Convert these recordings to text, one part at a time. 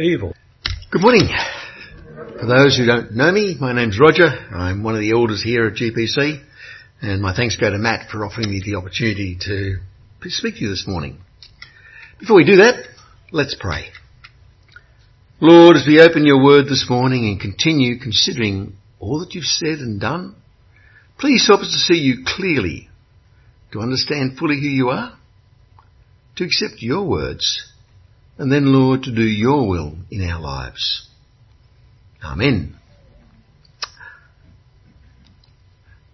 evil. Good morning. For those who don't know me, my name's Roger. I'm one of the elders here at GPC, and my thanks go to Matt for offering me the opportunity to speak to you this morning. Before we do that, let's pray. Lord, as we open your word this morning and continue considering all that you've said and done, please help us to see you clearly, to understand fully who you are, to accept your words, and then, Lord, to do your will in our lives. Amen.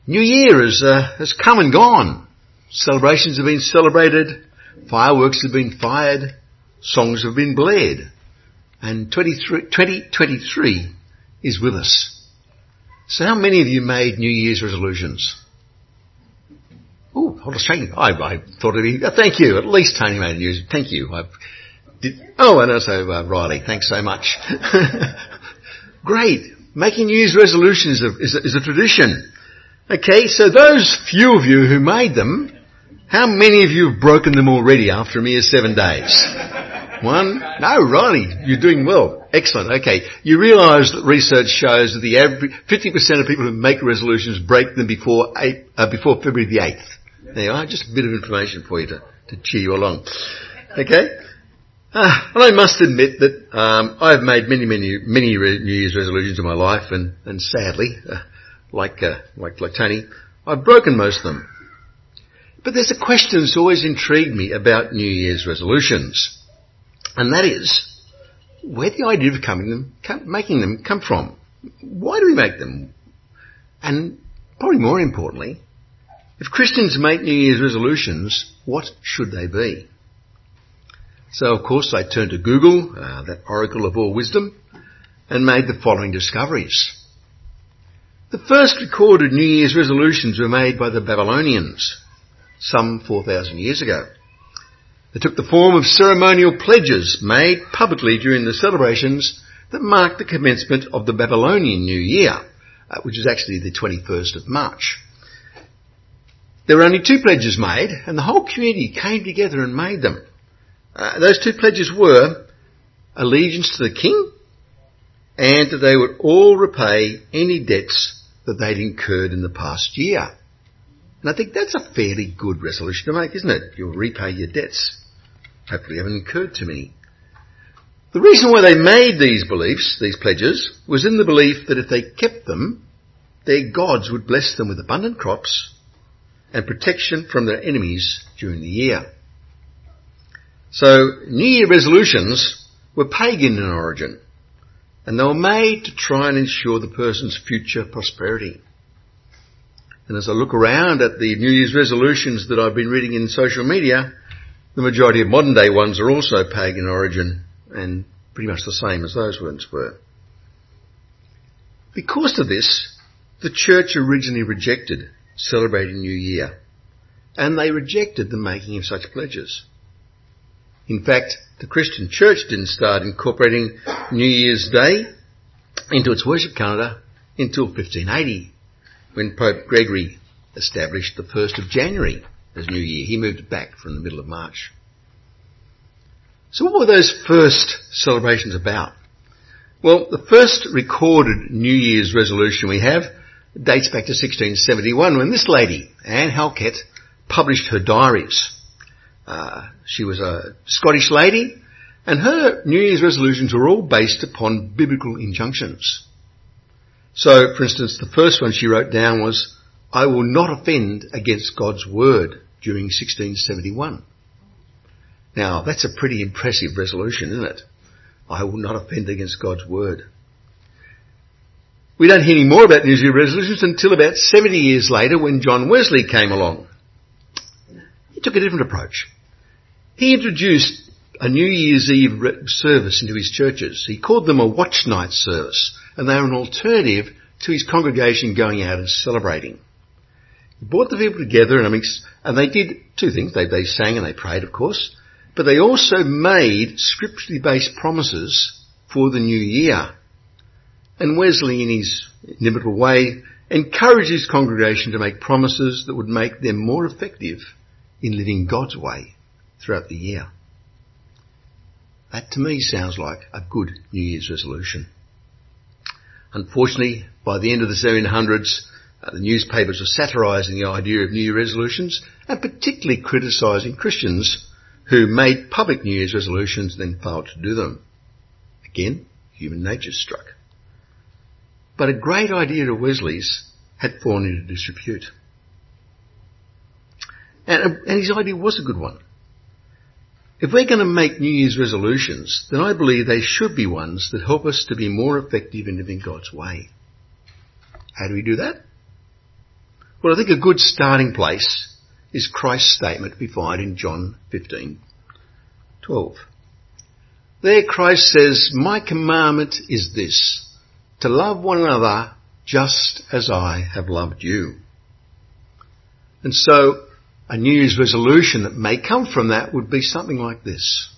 New Year has, uh, has come and gone. Celebrations have been celebrated, fireworks have been fired, songs have been blared, and 2023 is with us. So how many of you made New Year's resolutions? Oh, hold on, shaking. I, I thought it'd be, thank you. At least Tony made a New Year's. Thank you. I've, did, oh, and also uh, Riley. Thanks so much. Great. Making New Year's resolutions is a, is, a, tradition. Okay, so those few of you who made them, how many of you have broken them already after a mere seven days? One? No, Riley, you're doing well. Excellent. Okay. You realise that research shows that the average, 50% of people who make resolutions break them before eight, uh, before February the 8th. There you are. Just a bit of information for you to, to cheer you along. Okay? Uh, and I must admit that um, I've made many, many, many New Year's resolutions in my life, and, and sadly, uh, like, uh, like like Tony, I've broken most of them. But there's a question that's always intrigued me about New Year's resolutions, and that is where the idea of coming them, come, making them come from. Why do we make them? And probably more importantly, if Christians make New Year's resolutions, what should they be? So of course I turned to Google, uh, that oracle of all wisdom, and made the following discoveries. The first recorded New Year's resolutions were made by the Babylonians, some 4,000 years ago. They took the form of ceremonial pledges made publicly during the celebrations that marked the commencement of the Babylonian New Year, uh, which is actually the 21st of March. There were only two pledges made, and the whole community came together and made them. Uh, those two pledges were allegiance to the king and that they would all repay any debts that they'd incurred in the past year. And I think that's a fairly good resolution to make, isn't it? You'll repay your debts. Hopefully you haven't incurred too many. The reason why they made these beliefs, these pledges, was in the belief that if they kept them, their gods would bless them with abundant crops and protection from their enemies during the year. So New Year resolutions were pagan in origin and they were made to try and ensure the person's future prosperity. And as I look around at the New Year's resolutions that I've been reading in social media, the majority of modern day ones are also pagan in origin and pretty much the same as those ones were. Because of this, the church originally rejected celebrating New Year and they rejected the making of such pledges. In fact, the Christian church didn't start incorporating New Year's Day into its worship calendar until 1580 when Pope Gregory established the 1st of January as New Year. He moved it back from the middle of March. So what were those first celebrations about? Well, the first recorded New Year's resolution we have dates back to 1671 when this lady, Anne Halkett, published her diaries. Uh, she was a Scottish lady, and her New Year's resolutions were all based upon biblical injunctions. So, for instance, the first one she wrote down was, I will not offend against God's word during 1671. Now, that's a pretty impressive resolution, isn't it? I will not offend against God's word. We don't hear any more about New Year's resolutions until about 70 years later when John Wesley came along. He took a different approach. He introduced a New Year's Eve service into his churches. He called them a watch night service, and they were an alternative to his congregation going out and celebrating. He brought the people together, and, and they did two things. They, they sang and they prayed, of course, but they also made scripturally based promises for the new year. And Wesley, in his inimitable way, encouraged his congregation to make promises that would make them more effective in living God's way throughout the year. That to me sounds like a good New Year's resolution. Unfortunately, by the end of the 1700s, uh, the newspapers were satirising the idea of New Year resolutions and particularly criticising Christians who made public New Year's resolutions and then failed to do them. Again, human nature struck. But a great idea of Wesley's had fallen into disrepute. And, and his idea was a good one. If we're going to make New Year's resolutions, then I believe they should be ones that help us to be more effective in living God's way. How do we do that? Well, I think a good starting place is Christ's statement we find in John 15, 12. There Christ says, My commandment is this, to love one another just as I have loved you. And so a New Year's resolution that may come from that would be something like this.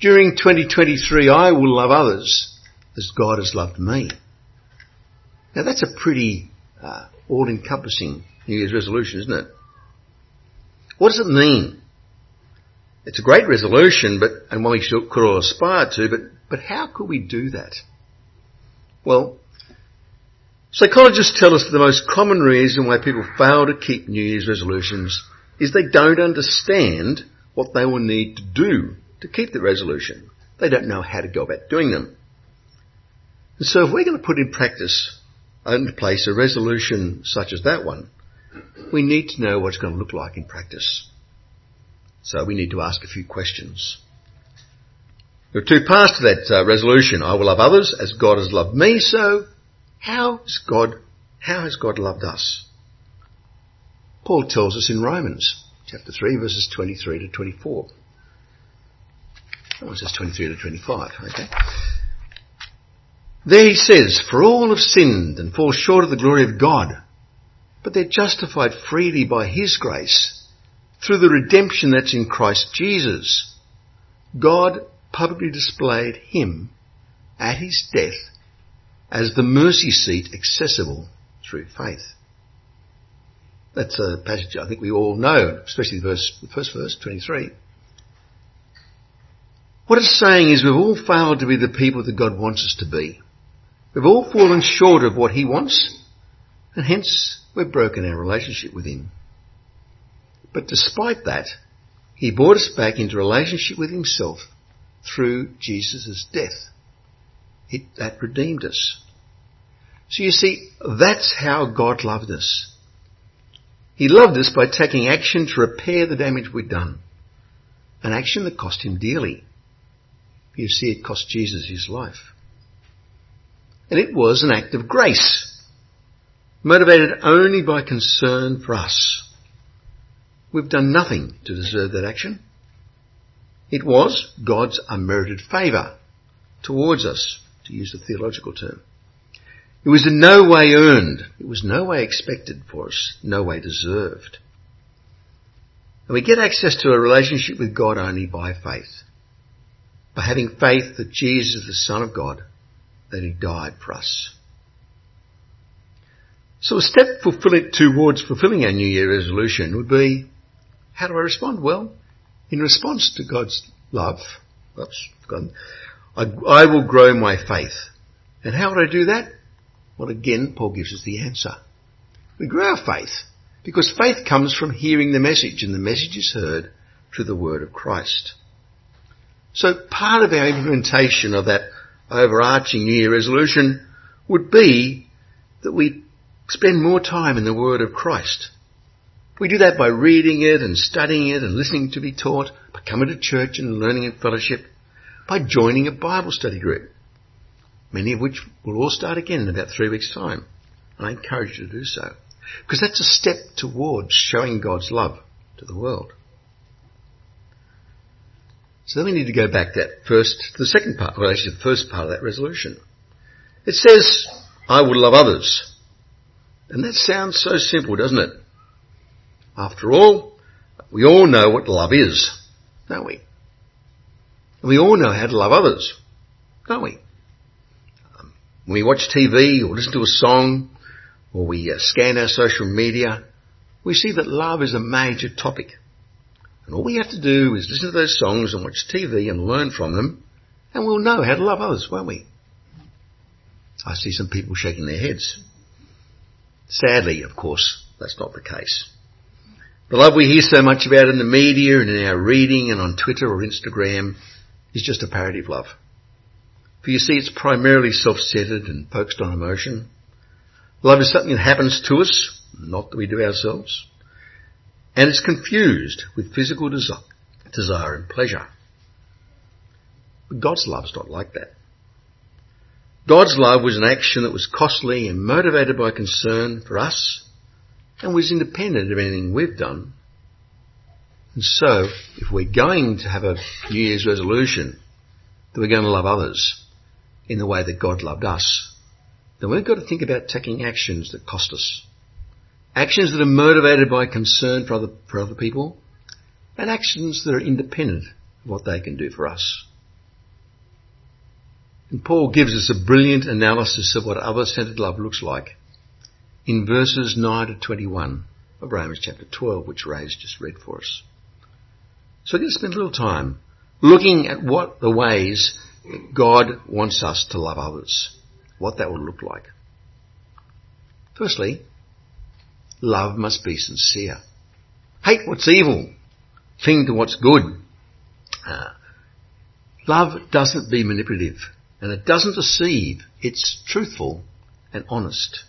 During 2023, I will love others as God has loved me. Now that's a pretty uh, all-encompassing New Year's resolution, isn't it? What does it mean? It's a great resolution, but and one we should, could all aspire to, but but how could we do that? Well, Psychologists tell us that the most common reason why people fail to keep New Year's resolutions is they don't understand what they will need to do to keep the resolution. They don't know how to go about doing them. And so if we're going to put in practice, into place a resolution such as that one, we need to know what it's going to look like in practice. So we need to ask a few questions. There are two parts to that uh, resolution. I will love others as God has loved me, so how has God, how has God loved us? Paul tells us in Romans chapter 3 verses 23 to 24. Oh, says 23 to 25, okay. There he says, for all have sinned and fall short of the glory of God, but they're justified freely by his grace through the redemption that's in Christ Jesus. God publicly displayed him at his death as the mercy seat accessible through faith. That's a passage I think we all know, especially the, verse, the first verse, 23. What it's saying is we've all failed to be the people that God wants us to be. We've all fallen short of what He wants, and hence we've broken our relationship with Him. But despite that, He brought us back into relationship with Himself through Jesus' death. That redeemed us. So you see, that's how God loved us. He loved us by taking action to repair the damage we'd done. An action that cost him dearly. You see, it cost Jesus his life. And it was an act of grace, motivated only by concern for us. We've done nothing to deserve that action. It was God's unmerited favour towards us, to use a theological term. It was in no way earned. It was no way expected for us, no way deserved. And we get access to a relationship with God only by faith. By having faith that Jesus is the Son of God, that He died for us. So a step fulfilling, towards fulfilling our New Year resolution would be, how do I respond? Well, in response to God's love, oops, I, I will grow my faith. And how would I do that? Well, again, Paul gives us the answer. We grow our faith because faith comes from hearing the message and the message is heard through the word of Christ. So part of our implementation of that overarching New Year resolution would be that we spend more time in the word of Christ. We do that by reading it and studying it and listening to be taught, by coming to church and learning in fellowship, by joining a Bible study group many of which will all start again in about three weeks' time. And I encourage you to do so. Because that's a step towards showing God's love to the world. So then we need to go back that first to the second part, well actually the first part of that resolution. It says, I will love others. And that sounds so simple, doesn't it? After all, we all know what love is, don't we? And we all know how to love others, don't we? When we watch TV or listen to a song or we uh, scan our social media, we see that love is a major topic. And all we have to do is listen to those songs and watch TV and learn from them, and we'll know how to love others, won't we? I see some people shaking their heads. Sadly, of course, that's not the case. The love we hear so much about in the media and in our reading and on Twitter or Instagram is just a parody of love. For you see, it's primarily self-centered and focused on emotion. Love is something that happens to us, not that we do ourselves. And it's confused with physical desire and pleasure. But God's love is not like that. God's love was an action that was costly and motivated by concern for us and was independent of anything we've done. And so, if we're going to have a New Year's resolution that we're going to love others in the way that God loved us, then we've got to think about taking actions that cost us. Actions that are motivated by concern for other, for other people and actions that are independent of what they can do for us. And Paul gives us a brilliant analysis of what other-centered love looks like in verses 9 to 21 of Romans chapter 12, which Ray's just read for us. So we're spend a little time looking at what the ways God wants us to love others, what that would look like. Firstly, love must be sincere. Hate what's evil. Cling to what's good. Uh, love doesn't be manipulative. And it doesn't deceive. It's truthful and honest.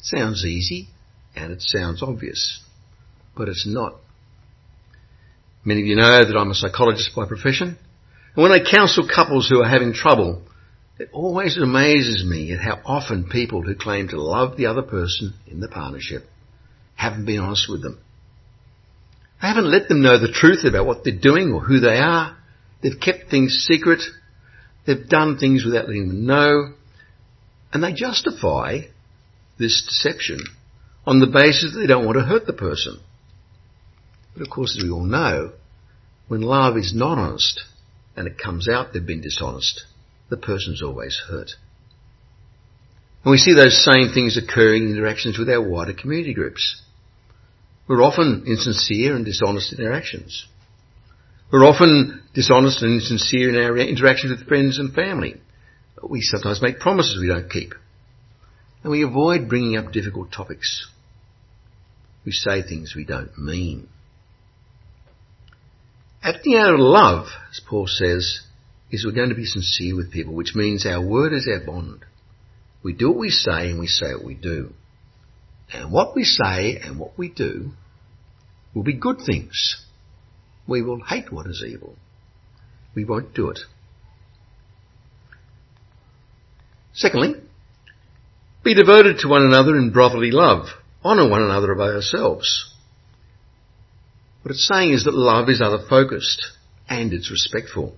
sounds easy and it sounds obvious, but it's not. Many of you know that I'm a psychologist by profession. And when I counsel couples who are having trouble, it always amazes me at how often people who claim to love the other person in the partnership haven't been honest with them. They haven't let them know the truth about what they're doing or who they are. They've kept things secret They've done things without letting them know. And they justify this deception on the basis that they don't want to hurt the person. But of course, as we all know, when love is not honest and it comes out they've been dishonest, the person's always hurt. And we see those same things occurring in interactions with our wider community groups. We're often insincere and dishonest in our actions. We're often dishonest and insincere in our interactions with friends and family. We sometimes make promises we don't keep. And we avoid bringing up difficult topics. We say things we don't mean. Acting out of love, as Paul says, is we're going to be sincere with people, which means our word is our bond. We do what we say and we say what we do. And what we say and what we do will be good things. We will hate what is evil. We won't do it. Secondly, be devoted to one another in brotherly love. Honour one another above ourselves. What it's saying is that love is other focused and it's respectful.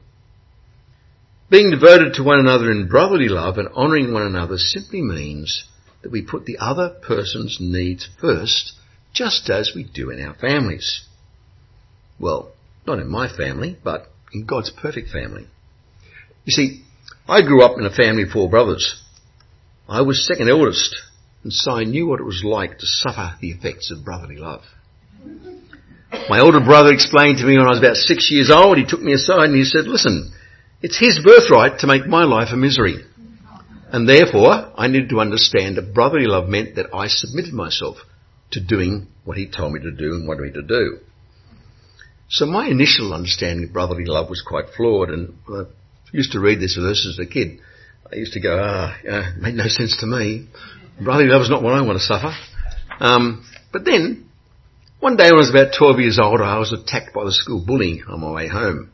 Being devoted to one another in brotherly love and honouring one another simply means that we put the other person's needs first, just as we do in our families. Well, not in my family, but in God's perfect family. You see, I grew up in a family of four brothers. I was second eldest, and so I knew what it was like to suffer the effects of brotherly love. My older brother explained to me when I was about six years old, he took me aside and he said, listen, it's his birthright to make my life a misery. And therefore, I needed to understand that brotherly love meant that I submitted myself to doing what he told me to do and wanted me to do. So my initial understanding of brotherly love was quite flawed, and I used to read this verse as a kid. I used to go, ah, it made no sense to me. Brotherly love is not what I want to suffer. Um, but then, one day when I was about 12 years old, I was attacked by the school bully on my way home.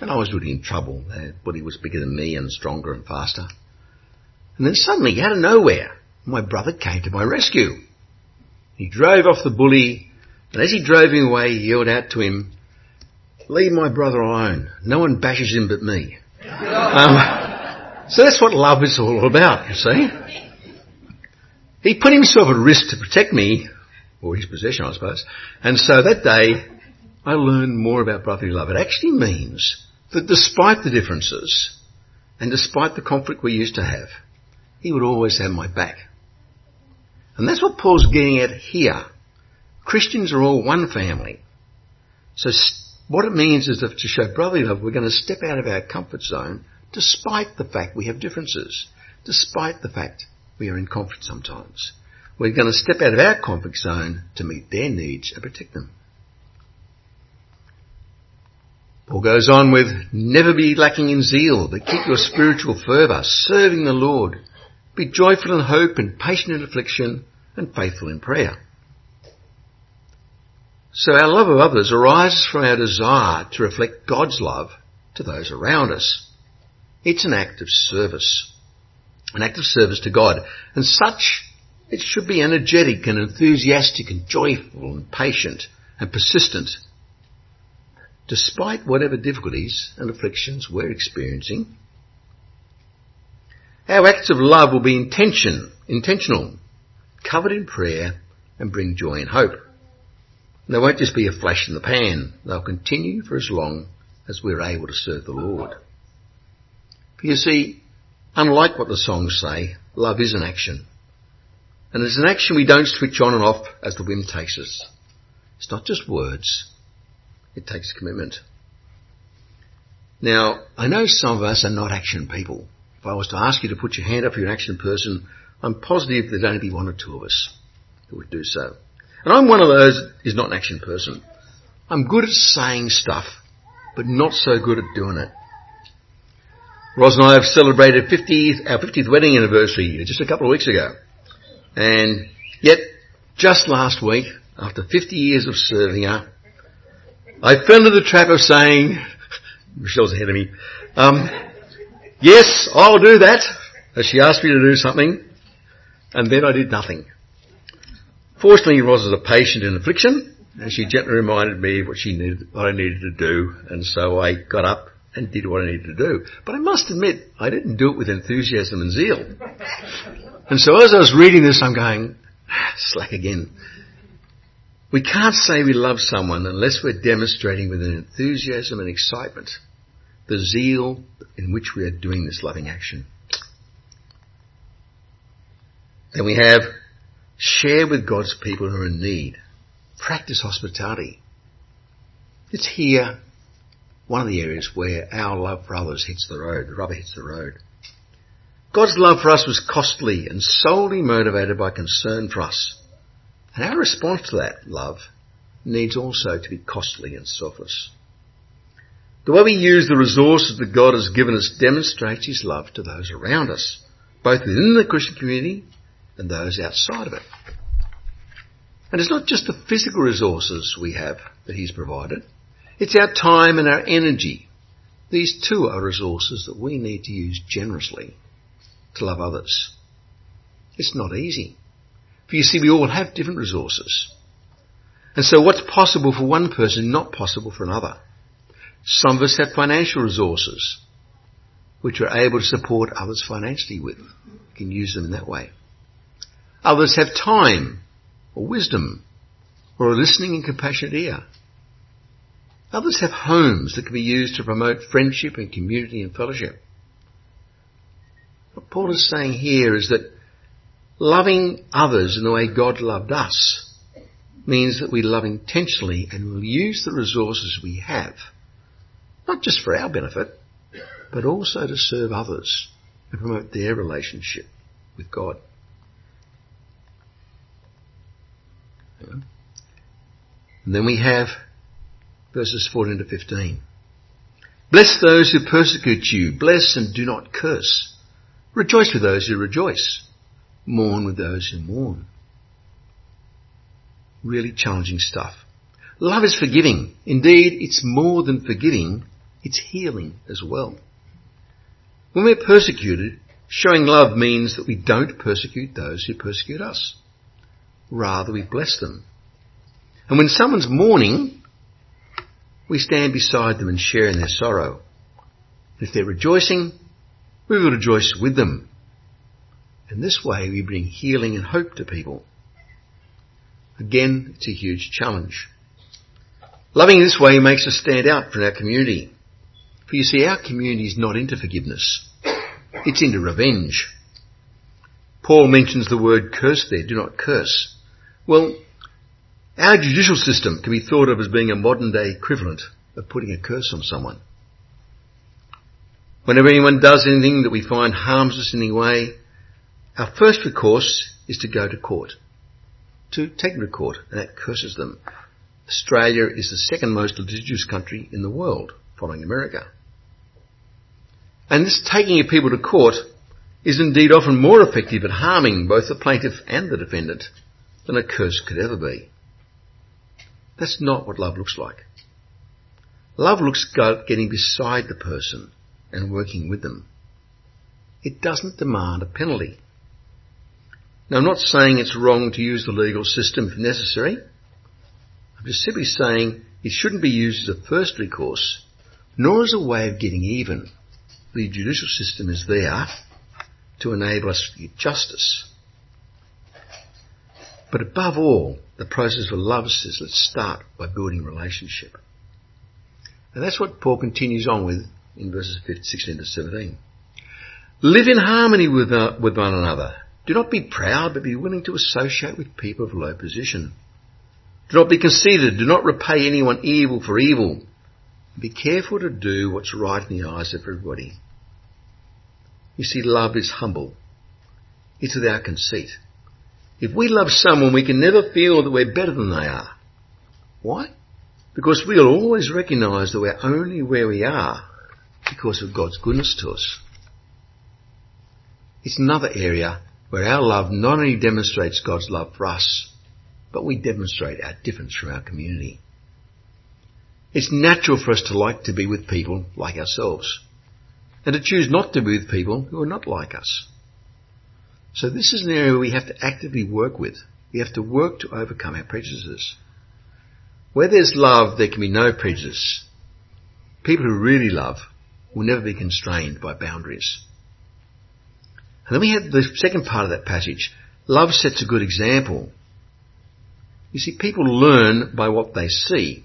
And I was really in trouble. The bully was bigger than me and stronger and faster. And then suddenly, out of nowhere, my brother came to my rescue. He drove off the bully, and as he drove him away, he yelled out to him, leave my brother alone. No one bashes him but me. Um, so that's what love is all about, you see. He put himself at risk to protect me, or his possession, I suppose. And so that day, I learned more about brotherly love. It actually means that despite the differences, and despite the conflict we used to have, he would always have my back. And that's what Paul's getting at here. Christians are all one family. So what it means is that to show brotherly love, we're going to step out of our comfort zone despite the fact we have differences, despite the fact we are in conflict sometimes. We're going to step out of our comfort zone to meet their needs and protect them. Paul goes on with, never be lacking in zeal, but keep your spiritual fervour, serving the Lord. Be joyful in hope and patient in affliction and faithful in prayer. So our love of others arises from our desire to reflect God's love to those around us. It's an act of service. An act of service to God. And such, it should be energetic and enthusiastic and joyful and patient and persistent despite whatever difficulties and afflictions we're experiencing. Our acts of love will be intention, intentional, covered in prayer and bring joy and hope. And they won't just be a flash in the pan. They'll continue for as long as we're able to serve the Lord. You see, unlike what the songs say, love is an action. And it's an action we don't switch on and off as the wind takes us. It's not just words. It takes commitment. Now, I know some of us are not action people. If I was to ask you to put your hand up you're an action person, I'm positive there'd only be one or two of us who would do so. And I'm one of those who's not an action person. I'm good at saying stuff, but not so good at doing it. Ros and I have celebrated 50th, our 50th wedding anniversary just a couple of weeks ago. And yet, just last week, after 50 years of serving her, I fell into the trap of saying, Michelle's ahead of me, um, yes, I'll do that, as she asked me to do something, and then I did nothing. Fortunately, Ros is a patient in affliction, and she gently reminded me what she needed, what I needed to do, and so I got up and did what I needed to do. But I must admit, I didn't do it with enthusiasm and zeal. And so as I was reading this, I'm going, slack again. We can't say we love someone unless we're demonstrating with an enthusiasm and excitement the zeal in which we are doing this loving action. Then we have share with God's people who are in need. Practice hospitality. It's here one of the areas where our love for others hits the road, the rubber hits the road. God's love for us was costly and solely motivated by concern for us. And our response to that love needs also to be costly and selfless. The way we use the resources that God has given us demonstrates His love to those around us, both within the Christian community and those outside of it. And it's not just the physical resources we have that He's provided, it's our time and our energy. These too are resources that we need to use generously to love others. It's not easy. For you see, we all have different resources. And so what's possible for one person, not possible for another. Some of us have financial resources, which we're able to support others financially with. We can use them in that way. Others have time, or wisdom, or a listening and compassionate ear. Others have homes that can be used to promote friendship and community and fellowship. What Paul is saying here is that Loving others in the way God loved us means that we love intentionally and will use the resources we have, not just for our benefit, but also to serve others and promote their relationship with God. And then we have verses 14 to 15. Bless those who persecute you. Bless and do not curse. Rejoice with those who rejoice mourn with those who mourn. Really challenging stuff. Love is forgiving. Indeed, it's more than forgiving, it's healing as well. When we're persecuted, showing love means that we don't persecute those who persecute us. Rather, we bless them. And when someone's mourning, we stand beside them and share in their sorrow. If they're rejoicing, we will rejoice with them. In this way, we bring healing and hope to people. Again, it's a huge challenge. Loving this way makes us stand out from our community. For you see, our community is not into forgiveness. It's into revenge. Paul mentions the word curse there. Do not curse. Well, Our judicial system can be thought of as being a modern day equivalent of putting a curse on someone. Whenever anyone does anything that we find harms us in any way, our first recourse is to go to court, to take them to court, and that curses them. Australia is the second most litigious country in the world, following America. And this taking of people to court is indeed often more effective at harming both the plaintiff and the defendant than a curse could ever be. That's not what love looks like. Love looks like getting beside the person and working with them. It doesn't demand a penalty. Now I'm not saying it's wrong to use the legal system if necessary. I'm just simply saying it shouldn't be used as a first recourse, nor as a way of getting even. The judicial system is there to enable us to get justice. But above all, the process of love says let's start by building relationship. And that's what Paul continues on with in verses 16 to 17. Live in harmony with, uh, with one another. Do not be proud, but be willing to associate with people of low position. Do not be conceited. Do not repay anyone evil for evil. Be careful to do what's right in the eyes of everybody. You see, love is humble. It's without conceit. If we love someone, we can never feel that we're better than they are. Why? Because we'll always recognise that we're only where we are because of God's goodness to us. It's another area where our love not only demonstrates God's love for us, but we demonstrate our difference from our community. It's natural for us to like to be with people like ourselves and to choose not to be with people who are not like us. So this is an area we have to actively work with. We have to work to overcome our prejudices. Where there's love, there can be no prejudice. People who really love will never be constrained by boundaries. And then we have the second part of that passage. Love sets a good example. You see, people learn by what they see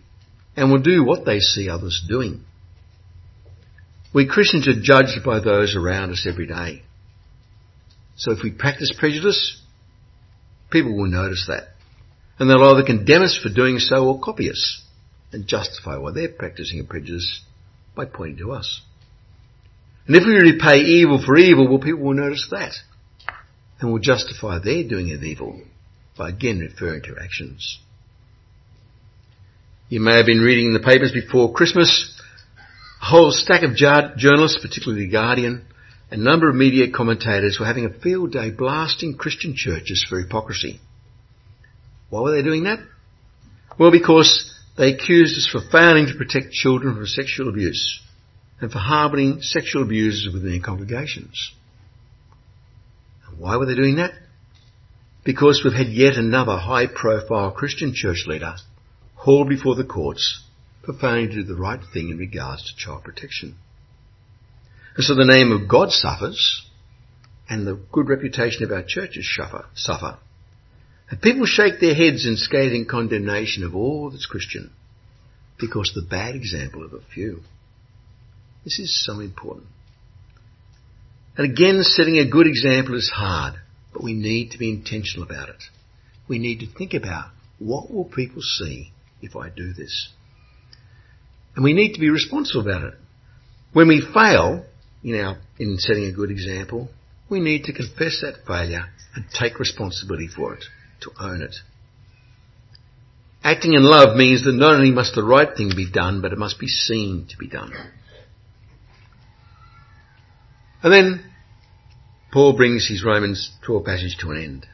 and will do what they see others doing. We Christians are judged by those around us every day. So if we practice prejudice, people will notice that. And they'll either condemn us for doing so or copy us and justify why they're practicing a prejudice by pointing to us. And if we repay evil for evil, well, people will notice that and will justify their doing of evil by again referring to actions. You may have been reading the papers before Christmas a whole stack of journalists, particularly The Guardian, and a number of media commentators were having a field day blasting Christian churches for hypocrisy. Why were they doing that? Well, because they accused us for failing to protect children from sexual abuse and for harbouring sexual abusers within their congregations. And why were they doing that? Because we've had yet another high profile Christian church leader hauled before the courts for failing to do the right thing in regards to child protection. And so the name of God suffers and the good reputation of our churches suffer. suffer. And people shake their heads in scathing condemnation of all that's Christian because of the bad example of a few. This is so important. And again, setting a good example is hard, but we need to be intentional about it. We need to think about what will people see if I do this? And we need to be responsible about it. When we fail, in our, in setting a good example, we need to confess that failure and take responsibility for it, to own it. Acting in love means that not only must the right thing be done, but it must be seen to be done. And then Paul brings his Romans 12 passage to an end.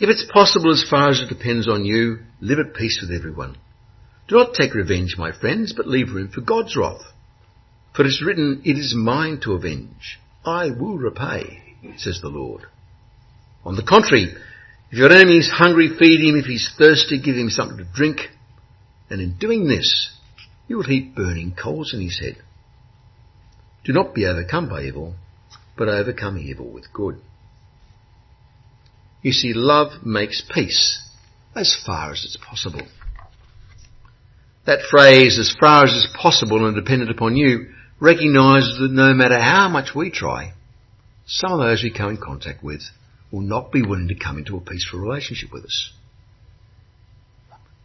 If it's possible as far as it depends on you, live at peace with everyone. Do not take revenge, my friends, but leave room for God's wrath. For it is written, It is mine to avenge. I will repay, says the Lord. On the contrary, if your enemy is hungry, feed him. If he's thirsty, give him something to drink. And in doing this, you will heap burning coals in his head. Do not be overcome by evil, but overcome evil with good. You see, love makes peace as far as it's possible. That phrase, as far as is possible and dependent upon you, recognises that no matter how much we try, some of those we come in contact with will not be willing to come into a peaceful relationship with us.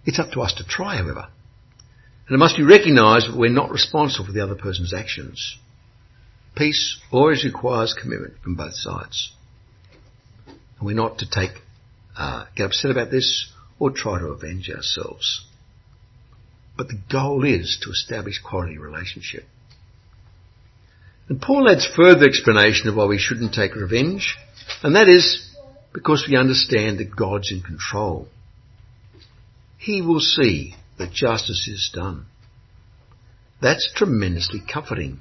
It's up to us to try, however. And it must be recognised that we're not responsible for the other person's actions. Peace always requires commitment from both sides. And we're not to take, uh, get upset about this or try to avenge ourselves. But the goal is to establish quality relationship. And Paul adds further explanation of why we shouldn't take revenge, and that is because we understand that God's in control. He will see that justice is done. That's tremendously comforting.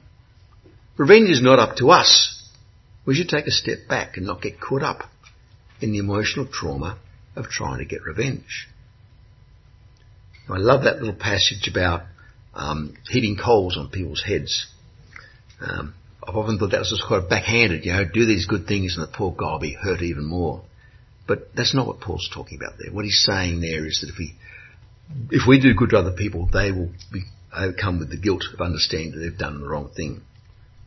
Revenge is not up to us. We should take a step back and not get caught up in the emotional trauma of trying to get revenge. I love that little passage about um, heaping coals on people's heads. Um, I've often thought that was just quite backhanded, you know, do these good things and the poor guy will be hurt even more. But that's not what Paul's talking about there. What he's saying there is that if we, if we do good to other people, they will be overcome with the guilt of understanding that they've done the wrong thing.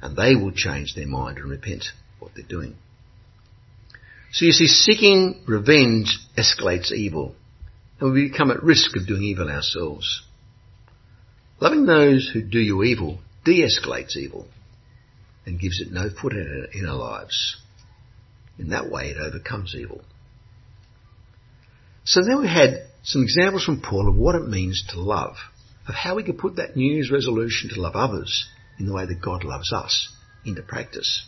And they will change their mind and repent what they're doing. So you see, seeking revenge escalates evil, and we become at risk of doing evil ourselves. Loving those who do you evil de-escalates evil and gives it no foot in our lives. In that way, it overcomes evil. So then we had some examples from Paul of what it means to love, of how we could put that New Year's resolution to love others in the way that God loves us into practice.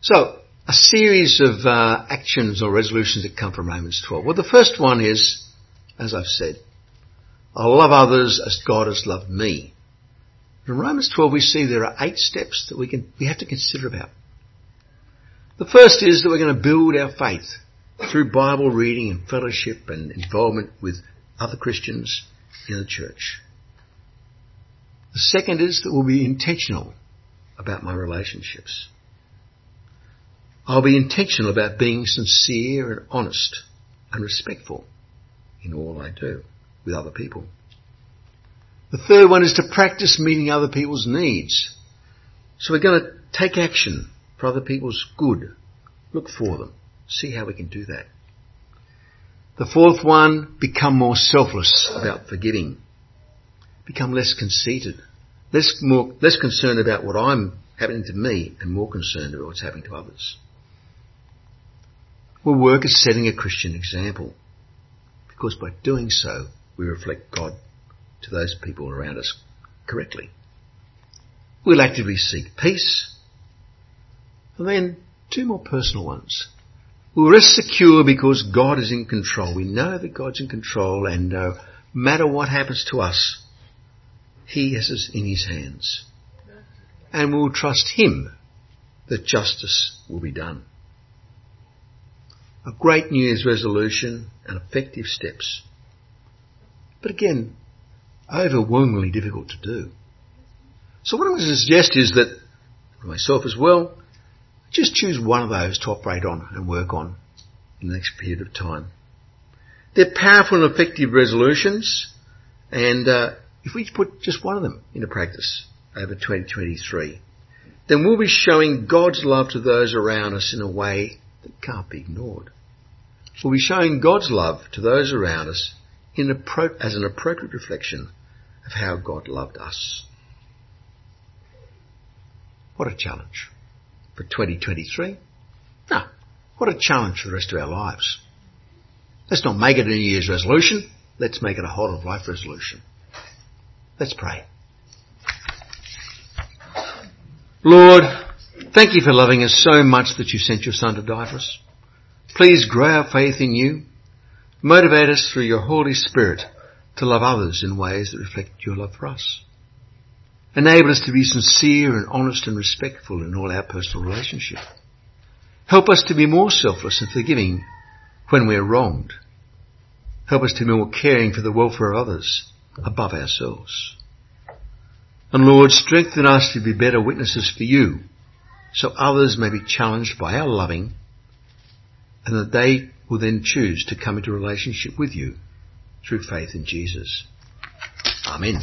So, a series of uh, actions or resolutions that come from Romans 12. Well, the first one is, as I've said, I'll love others as God has loved me. In Romans 12 we see there are eight steps that we can, we have to consider about. The first is that we're going to build our faith through Bible reading and fellowship and involvement with other Christians in the church. The second is that we'll be intentional about my relationships. I'll be intentional about being sincere and honest and respectful in all I do with other people. The third one is to practice meeting other people's needs. So we're going to take action for other people's good. Look for them. See how we can do that. The fourth one, become more selfless about forgiving. Become less conceited. Less, more, less concerned about what I'm happening to me and more concerned about what's happening to others. We'll work at setting a Christian example because by doing so we reflect God to those people around us correctly. We'll actively seek peace. And then two more personal ones. We'll rest secure because God is in control. We know that God's in control and no matter what happens to us, He has us in His hands. And we'll trust Him that justice will be done. A great New Year's resolution and effective steps. But again, overwhelmingly difficult to do. So what I'm going to suggest is that, for myself as well, just choose one of those to operate on and work on in the next period of time. They're powerful and effective resolutions, and uh, if we put just one of them into practice over 2023, then we'll be showing God's love to those around us in a way that can't be ignored. We'll be showing God's love to those around us as an appropriate reflection of how God loved us. What a challenge for 2023. No, what a challenge for the rest of our lives. Let's not make it a New Year's resolution. Let's make it a whole of life resolution. Let's pray. Lord, thank you for loving us so much that you sent your Son to die for us. Please grow our faith in you. Motivate us through your Holy Spirit to love others in ways that reflect your love for us. Enable us to be sincere and honest and respectful in all our personal relationships. Help us to be more selfless and forgiving when we are wronged. Help us to be more caring for the welfare of others above ourselves. And Lord, strengthen us to be better witnesses for you so others may be challenged by our loving and that they will then choose to come into relationship with you through faith in Jesus. Amen.